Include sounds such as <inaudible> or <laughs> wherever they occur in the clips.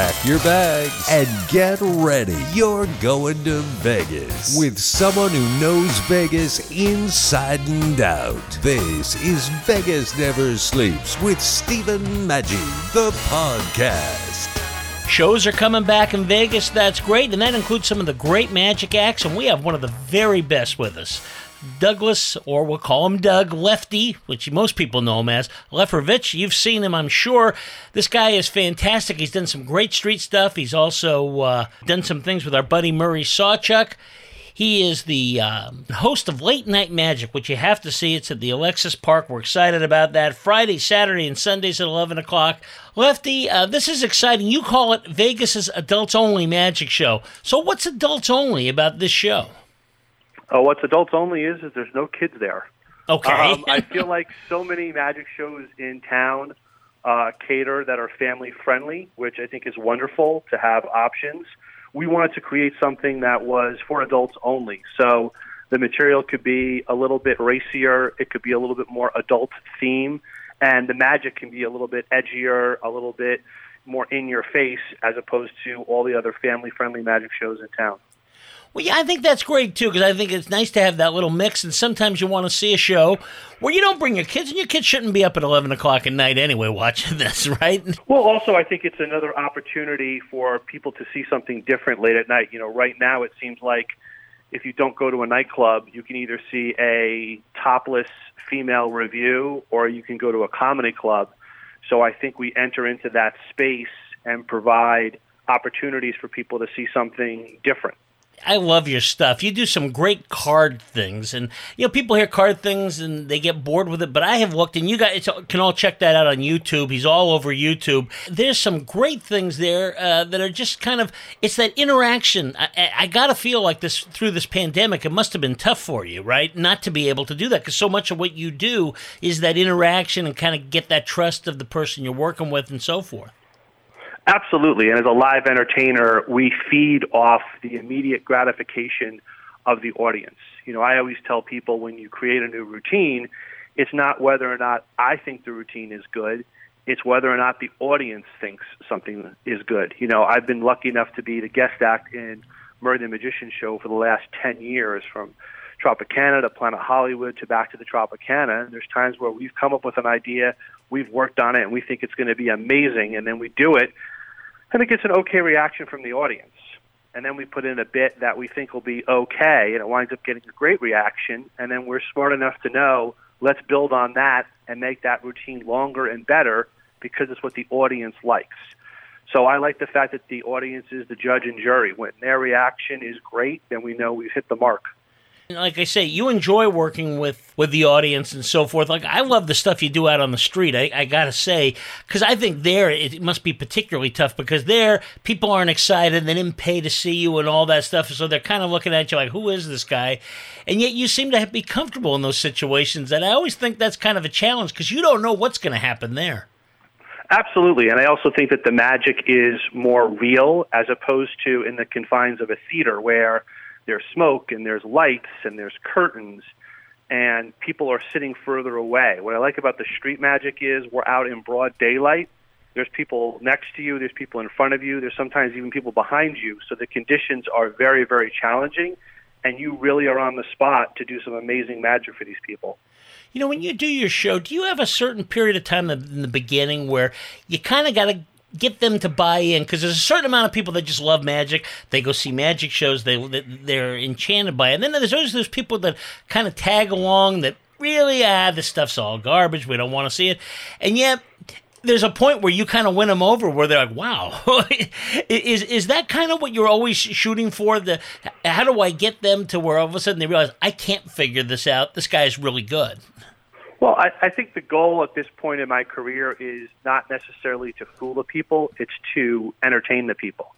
Pack your bags and get ready. You're going to Vegas with someone who knows Vegas inside and out. This is Vegas Never Sleeps with Stephen Maggi, the podcast. Shows are coming back in Vegas. That's great. And that includes some of the great magic acts. And we have one of the very best with us. Douglas, or we'll call him Doug Lefty, which most people know him as Leferovich. You've seen him, I'm sure. This guy is fantastic. He's done some great street stuff. He's also uh, done some things with our buddy Murray Sawchuck. He is the uh, host of Late Night Magic, which you have to see. It's at the Alexis Park. We're excited about that. Friday, Saturday, and Sundays at 11 o'clock. Lefty, uh, this is exciting. You call it Vegas's adults only magic show. So, what's adults only about this show? Oh, what's adults only is is there's no kids there. Okay. Um, <laughs> I feel like so many magic shows in town uh, cater that are family friendly, which I think is wonderful to have options. We wanted to create something that was for adults only. So the material could be a little bit racier, it could be a little bit more adult theme, and the magic can be a little bit edgier, a little bit more in your face, as opposed to all the other family friendly magic shows in town. Well, yeah, I think that's great too because I think it's nice to have that little mix. And sometimes you want to see a show where you don't bring your kids, and your kids shouldn't be up at eleven o'clock at night anyway <laughs> watching this, right? Well, also, I think it's another opportunity for people to see something different late at night. You know, right now it seems like if you don't go to a nightclub, you can either see a topless female review or you can go to a comedy club. So I think we enter into that space and provide opportunities for people to see something different. I love your stuff. You do some great card things, and you know people hear card things and they get bored with it. But I have looked, and you guys can all check that out on YouTube. He's all over YouTube. There's some great things there uh, that are just kind of it's that interaction. I, I got to feel like this through this pandemic. It must have been tough for you, right? Not to be able to do that because so much of what you do is that interaction and kind of get that trust of the person you're working with and so forth. Absolutely. And as a live entertainer, we feed off the immediate gratification of the audience. You know, I always tell people when you create a new routine, it's not whether or not I think the routine is good, it's whether or not the audience thinks something is good. You know, I've been lucky enough to be the guest act in Murray the Magician Show for the last 10 years from Tropicana to Planet Hollywood to back to the Tropicana. And there's times where we've come up with an idea, we've worked on it, and we think it's going to be amazing, and then we do it, and it gets an okay reaction from the audience. And then we put in a bit that we think will be okay, and it winds up getting a great reaction. And then we're smart enough to know let's build on that and make that routine longer and better because it's what the audience likes. So I like the fact that the audience is the judge and jury. When their reaction is great, then we know we've hit the mark like I say, you enjoy working with with the audience and so forth. Like I love the stuff you do out on the street. I, I gotta say, because I think there it must be particularly tough because there people aren't excited, and they didn't pay to see you and all that stuff, so they're kind of looking at you like, who is this guy? And yet you seem to be comfortable in those situations. And I always think that's kind of a challenge because you don't know what's going to happen there. Absolutely, and I also think that the magic is more real as opposed to in the confines of a theater where there's smoke and there's lights and there's curtains and people are sitting further away. What I like about the street magic is we're out in broad daylight. There's people next to you, there's people in front of you, there's sometimes even people behind you. So the conditions are very, very challenging, and you really are on the spot to do some amazing magic for these people. You know, when you do your show, do you have a certain period of time in the beginning where you kind of got to get them to buy in because there's a certain amount of people that just love magic. They go see magic shows. They they're enchanted by it. And then there's always those people that kind of tag along that really ah this stuff's all garbage. We don't want to see it. And yet there's a point where you kind of win them over where they're like, wow, <laughs> is is that kind of what you're always shooting for? The how do I get them to where all of a sudden they realize I can't figure this out. This guy's really good. Well, I, I think the goal at this point in my career is not necessarily to fool the people; it's to entertain the people.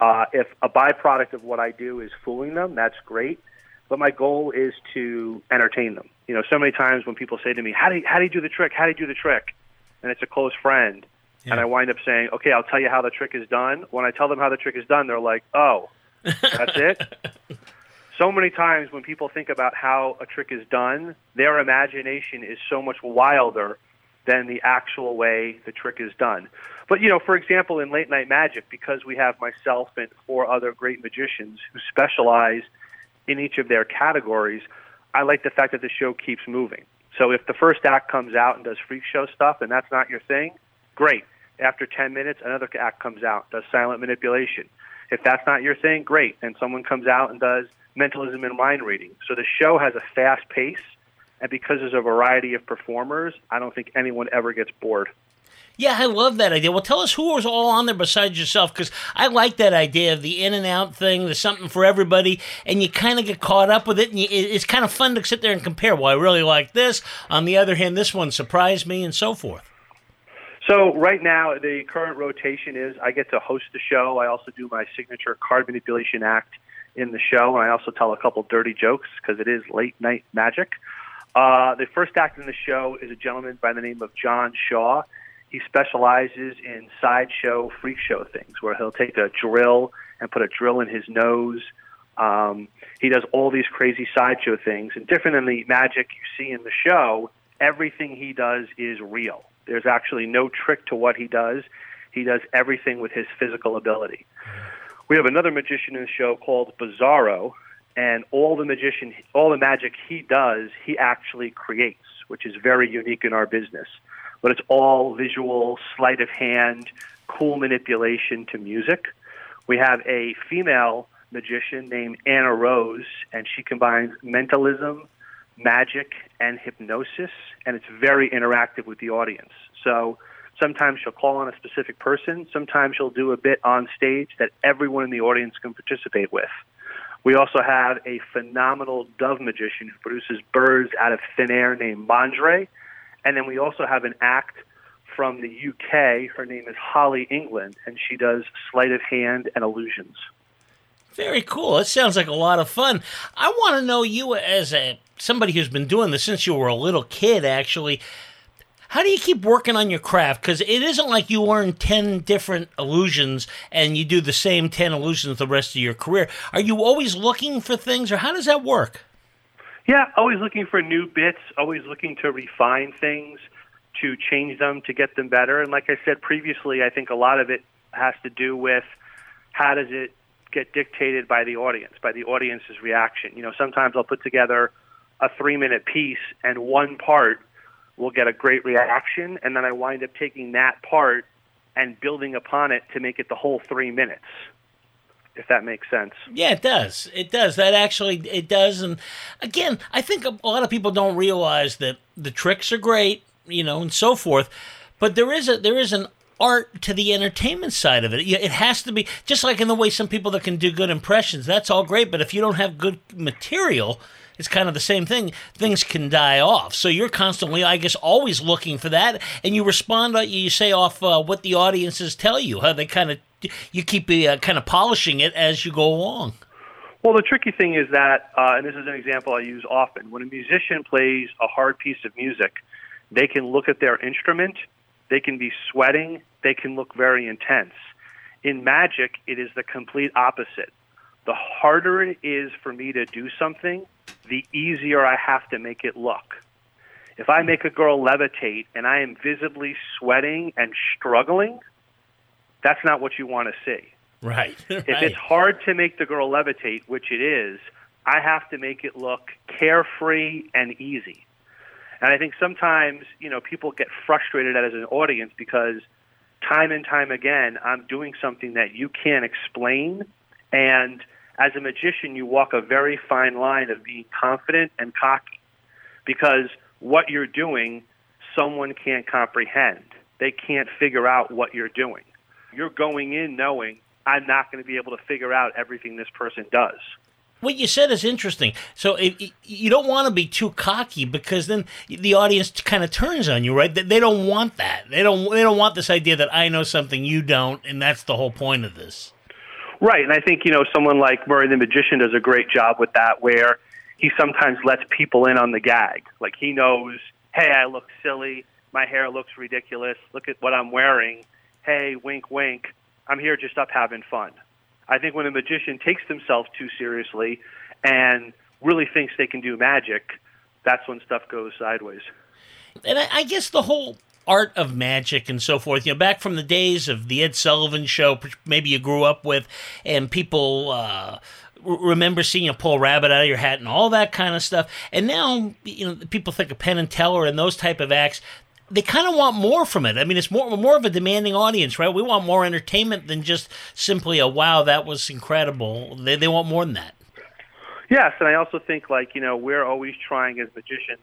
Uh, if a byproduct of what I do is fooling them, that's great. But my goal is to entertain them. You know, so many times when people say to me, "How do you, how do you do the trick? How do you do the trick?" and it's a close friend, and I wind up saying, "Okay, I'll tell you how the trick is done." When I tell them how the trick is done, they're like, "Oh, that's it." <laughs> so many times when people think about how a trick is done, their imagination is so much wilder than the actual way the trick is done. But you know, for example, in late night magic, because we have myself and four other great magicians who specialize in each of their categories, I like the fact that the show keeps moving. So if the first act comes out and does freak show stuff and that's not your thing, great. After 10 minutes, another act comes out, does silent manipulation. If that's not your thing, great. And someone comes out and does mentalism and mind reading. So the show has a fast pace, and because there's a variety of performers, I don't think anyone ever gets bored. Yeah, I love that idea. Well, tell us who was all on there besides yourself, because I like that idea of the in and out thing. There's something for everybody, and you kind of get caught up with it, and you, it's kind of fun to sit there and compare. Well, I really like this. On the other hand, this one surprised me, and so forth. So right now, the current rotation is I get to host the show. I also do my signature card manipulation act in the show, and I also tell a couple dirty jokes because it is late night magic. Uh, the first act in the show is a gentleman by the name of John Shaw. He specializes in sideshow freak show things, where he'll take a drill and put a drill in his nose. Um, he does all these crazy sideshow things, and different than the magic you see in the show, everything he does is real. There's actually no trick to what he does. He does everything with his physical ability. We have another magician in the show called Bizarro, and all the magician, all the magic he does, he actually creates, which is very unique in our business. But it's all visual, sleight of hand, cool manipulation to music. We have a female magician named Anna Rose, and she combines mentalism, magic, and hypnosis, and it's very interactive with the audience. So sometimes she'll call on a specific person, sometimes she'll do a bit on stage that everyone in the audience can participate with. We also have a phenomenal dove magician who produces birds out of thin air named Mondre. And then we also have an act from the UK. Her name is Holly England, and she does sleight of hand and illusions. Very cool. It sounds like a lot of fun. I want to know you as a somebody who's been doing this since you were a little kid. Actually, how do you keep working on your craft? Because it isn't like you learn ten different illusions and you do the same ten illusions the rest of your career. Are you always looking for things, or how does that work? Yeah, always looking for new bits. Always looking to refine things, to change them, to get them better. And like I said previously, I think a lot of it has to do with how does it get dictated by the audience, by the audience's reaction. You know, sometimes I'll put together a three minute piece and one part will get a great reaction, and then I wind up taking that part and building upon it to make it the whole three minutes. If that makes sense. Yeah, it does. It does. That actually it does. And again, I think a lot of people don't realize that the tricks are great, you know, and so forth. But there is a there is an art to the entertainment side of it. It has to be just like in the way some people that can do good impressions. That's all great, but if you don't have good material, it's kind of the same thing. Things can die off. So you're constantly, I guess, always looking for that, and you respond. You say off uh, what the audiences tell you. How they kind of you keep uh, kind of polishing it as you go along. Well, the tricky thing is that, uh, and this is an example I use often. When a musician plays a hard piece of music, they can look at their instrument, they can be sweating, they can look very intense. In magic, it is the complete opposite. The harder it is for me to do something, the easier I have to make it look. If I make a girl levitate and I am visibly sweating and struggling, that's not what you want to see. Right. If it's hard to make the girl levitate, which it is, I have to make it look carefree and easy. And I think sometimes, you know, people get frustrated as an audience because time and time again, I'm doing something that you can't explain. And as a magician, you walk a very fine line of being confident and cocky because what you're doing, someone can't comprehend. They can't figure out what you're doing. You're going in knowing I'm not going to be able to figure out everything this person does. What you said is interesting. So if, you don't want to be too cocky because then the audience kind of turns on you, right? They don't want that. They don't. They don't want this idea that I know something you don't, and that's the whole point of this. Right, and I think you know someone like Murray the magician does a great job with that, where he sometimes lets people in on the gag. Like he knows, hey, I look silly, my hair looks ridiculous, look at what I'm wearing. Hey, wink, wink. I'm here just up having fun. I think when a magician takes themselves too seriously and really thinks they can do magic, that's when stuff goes sideways. And I, I guess the whole art of magic and so forth. You know, back from the days of the Ed Sullivan Show, maybe you grew up with, and people uh, remember seeing you pull rabbit out of your hat and all that kind of stuff. And now, you know, people think of Penn and Teller and those type of acts. They kind of want more from it. I mean, it's more more of a demanding audience, right? We want more entertainment than just simply a "wow, that was incredible." They they want more than that. Yes, and I also think like you know we're always trying as magicians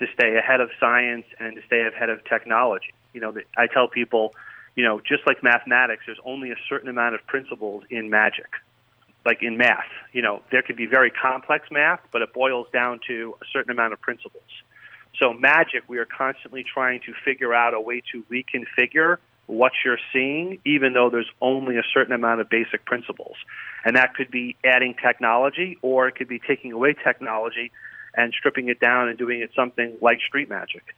to stay ahead of science and to stay ahead of technology. You know, I tell people, you know, just like mathematics, there's only a certain amount of principles in magic. Like in math, you know, there could be very complex math, but it boils down to a certain amount of principles. So magic, we are constantly trying to figure out a way to reconfigure what you're seeing, even though there's only a certain amount of basic principles. And that could be adding technology, or it could be taking away technology and stripping it down and doing it something like street magic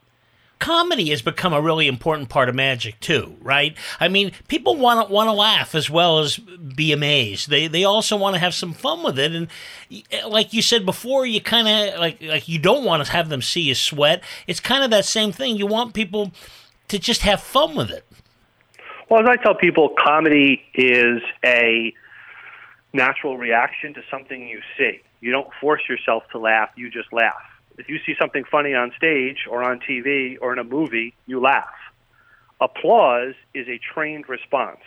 comedy has become a really important part of magic too, right? I mean, people want to want to laugh as well as be amazed. They they also want to have some fun with it, and eh, like you said before, you kind of like like you don't want to have them see you sweat. It's kind of that same thing. You want people to just have fun with it. Well, as I tell people, comedy is a natural reaction to something you see. You don't force yourself to laugh, you just laugh. If you see something funny on stage or on TV or in a movie, you laugh. Applause is a trained response.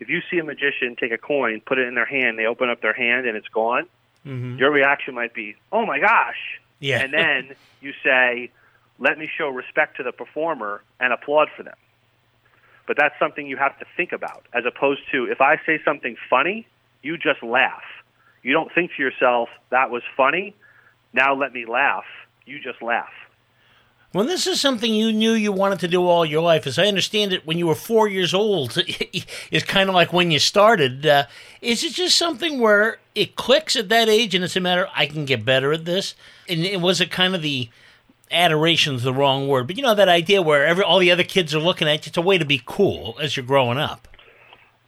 If you see a magician take a coin, put it in their hand, they open up their hand and it's gone, mm-hmm. your reaction might be, oh my gosh. Yeah. And then <laughs> you say, let me show respect to the performer and applaud for them. But that's something you have to think about, as opposed to if I say something funny, you just laugh. You don't think to yourself, that was funny, now let me laugh. You just laugh. Well, this is something you knew you wanted to do all your life. As I understand it, when you were four years old, <laughs> is kind of like when you started. Uh, is it just something where it clicks at that age and it's a matter, I can get better at this? And it was it kind of the adoration is the wrong word, but you know, that idea where every, all the other kids are looking at you, it's a way to be cool as you're growing up?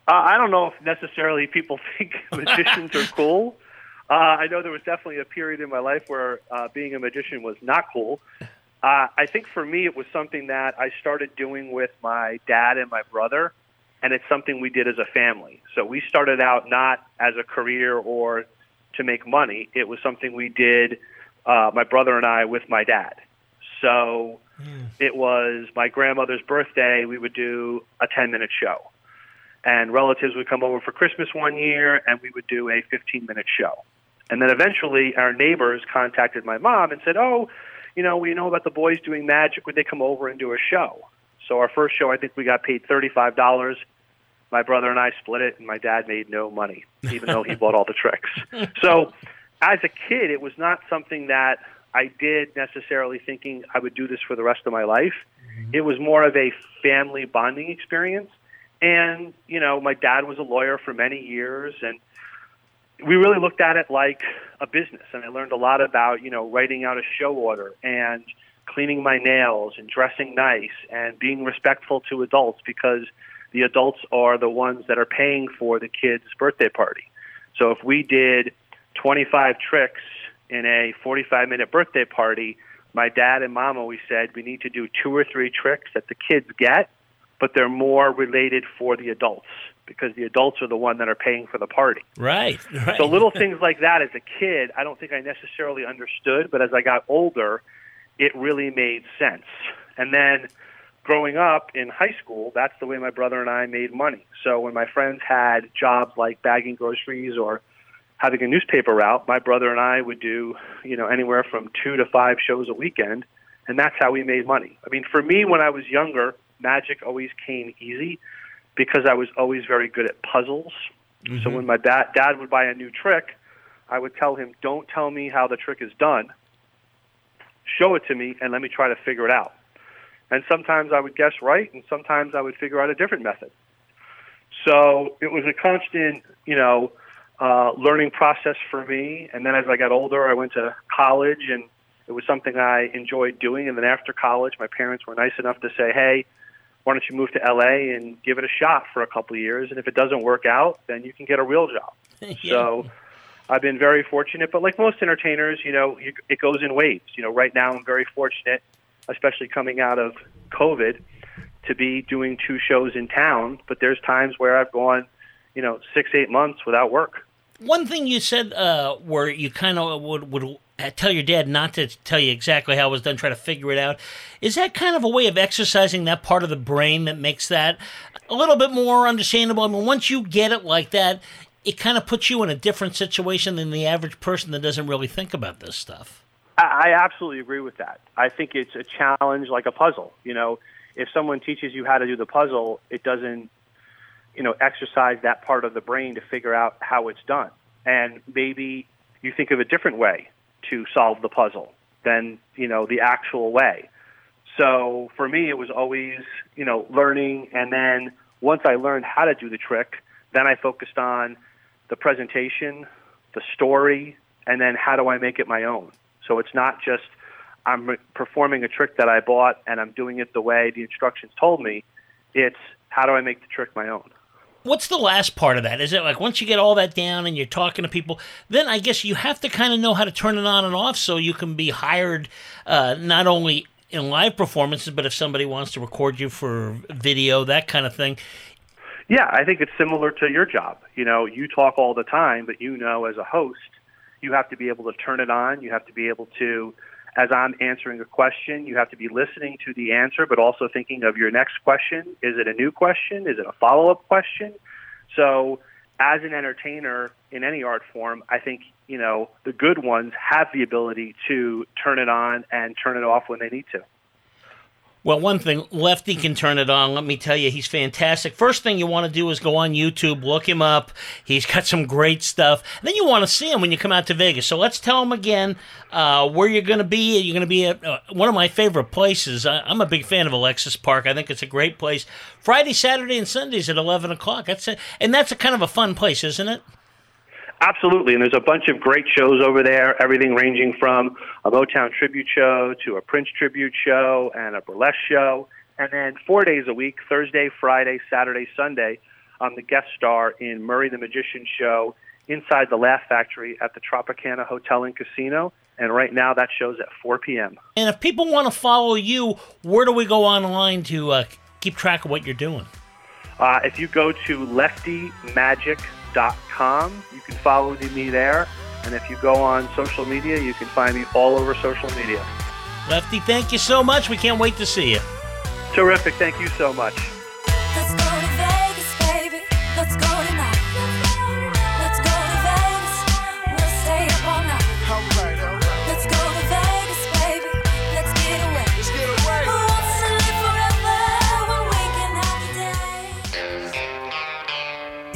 Uh, I don't know if necessarily people <laughs> think magicians are cool. Uh, I know there was definitely a period in my life where uh, being a magician was not cool. Uh, I think for me, it was something that I started doing with my dad and my brother, and it's something we did as a family. So we started out not as a career or to make money. It was something we did, uh, my brother and I, with my dad. So mm. it was my grandmother's birthday. We would do a 10 minute show. And relatives would come over for Christmas one year, and we would do a 15 minute show. And then eventually, our neighbors contacted my mom and said, "Oh, you know, we know about the boys doing magic. Would they come over and do a show?" So our first show, I think we got paid thirty-five dollars. My brother and I split it, and my dad made no money, even though he bought all the tricks. <laughs> So, as a kid, it was not something that I did necessarily thinking I would do this for the rest of my life. Mm-hmm. It was more of a family bonding experience. And, you know, my dad was a lawyer for many years, and we really looked at it like a business, and I learned a lot about you know writing out a show order and cleaning my nails and dressing nice and being respectful to adults because the adults are the ones that are paying for the kid's birthday party. So if we did 25 tricks in a 45 minute birthday party, my dad and mom always said we need to do two or three tricks that the kids get, but they're more related for the adults because the adults are the one that are paying for the party. Right, right. So little things like that as a kid, I don't think I necessarily understood, but as I got older, it really made sense. And then growing up in high school, that's the way my brother and I made money. So when my friends had jobs like bagging groceries or having a newspaper route, my brother and I would do, you know, anywhere from 2 to 5 shows a weekend, and that's how we made money. I mean, for me when I was younger, magic always came easy because I was always very good at puzzles. Mm-hmm. So when my dad, dad would buy a new trick, I would tell him, "Don't tell me how the trick is done. Show it to me and let me try to figure it out." And sometimes I would guess right, and sometimes I would figure out a different method. So it was a constant, you know, uh, learning process for me. And then as I got older, I went to college, and it was something I enjoyed doing. And then after college, my parents were nice enough to say, "Hey, why don't you move to LA and give it a shot for a couple of years? And if it doesn't work out, then you can get a real job." <laughs> Yeah. So. I've been very fortunate, but like most entertainers, you know, it goes in waves. You know, right now I'm very fortunate, especially coming out of COVID, to be doing two shows in town. But there's times where I've gone, you know, six, eight months without work. One thing you said uh, where you kind of would, would Uh, tell your dad not to tell you exactly how it was done, try to figure it out. Is that kind of a way of exercising that part of the brain that makes that a little bit more understandable? I mean, once you get it like that, it kind of puts you in a different situation than the average person that doesn't really think about this stuff. I, I absolutely agree with that. I think it's a challenge like a puzzle. You know, if someone teaches you how to do the puzzle, it doesn't, you know, exercise that part of the brain to figure out how it's done. And maybe you think of a different way to solve the puzzle than, you know, the actual way. So for me, it was always, you know, learning. And then once I learned how to do the trick, then I focused on the presentation, the story, and then how do I make it my own? So it's not just I'm performing a trick that I bought and I'm doing it the way the instructions told me. It's how do I make the trick my own? What's the last part of that? Is it like once you get all that down and you're talking to people, then I guess you have to kind of know how to turn it on and off so you can be hired uh, not only in live performances, but if somebody wants to record you for video, that kind of thing. Yeah, I think it's similar to your job. You know, you talk all the time, but you know, as a host, you have to be able to turn it on. You have to be able to, as I'm answering a question, you have to be listening to the answer, but also thinking of your next question. Is it a new question? Is it a follow up question? So, as an entertainer in any art form, I think, you know, the good ones have the ability to turn it on and turn it off when they need to. Well, one thing, Lefty can turn it on. Let me tell you, he's fantastic. First thing you want to do is go on YouTube, look him up. He's got some great stuff. And then you want to see him when you come out to Vegas. So let's tell him again uh, where you're going to be. You're going to be at uh, one of my favorite places. I, I'm a big fan of Alexis Park. I think it's a great place. Friday, Saturday, and Sundays at 11 o'clock. That's a, and that's a kind of a fun place, isn't it? Absolutely, and there's a bunch of great shows over there. Everything ranging from a Motown tribute show to a Prince tribute show and a burlesque show, and then four days a week: Thursday, Friday, Saturday, Sunday. I'm the guest star in Murray the Magician show inside the Laugh Factory at the Tropicana Hotel and Casino. And right now, that show's at 4 p.m. And if people want to follow you, where do we go online to uh, keep track of what you're doing? Uh, if you go to leftymagic.com, you can follow me there. And if you go on social media, you can find me all over social media. Lefty, thank you so much. We can't wait to see you. Terrific. Thank you so much.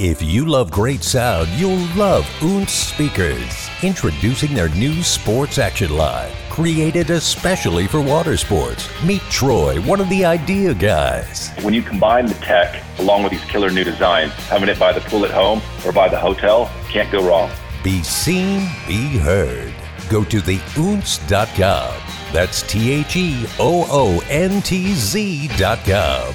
If you love great sound, you'll love Oontz Speakers. Introducing their new Sports Action line, created especially for water sports. Meet Troy, one of the idea guys. When you combine the tech along with these killer new designs, having it by the pool at home or by the hotel, can't go wrong. Be seen, be heard. Go to the theoontz.com. That's T H E O O N T Z.com.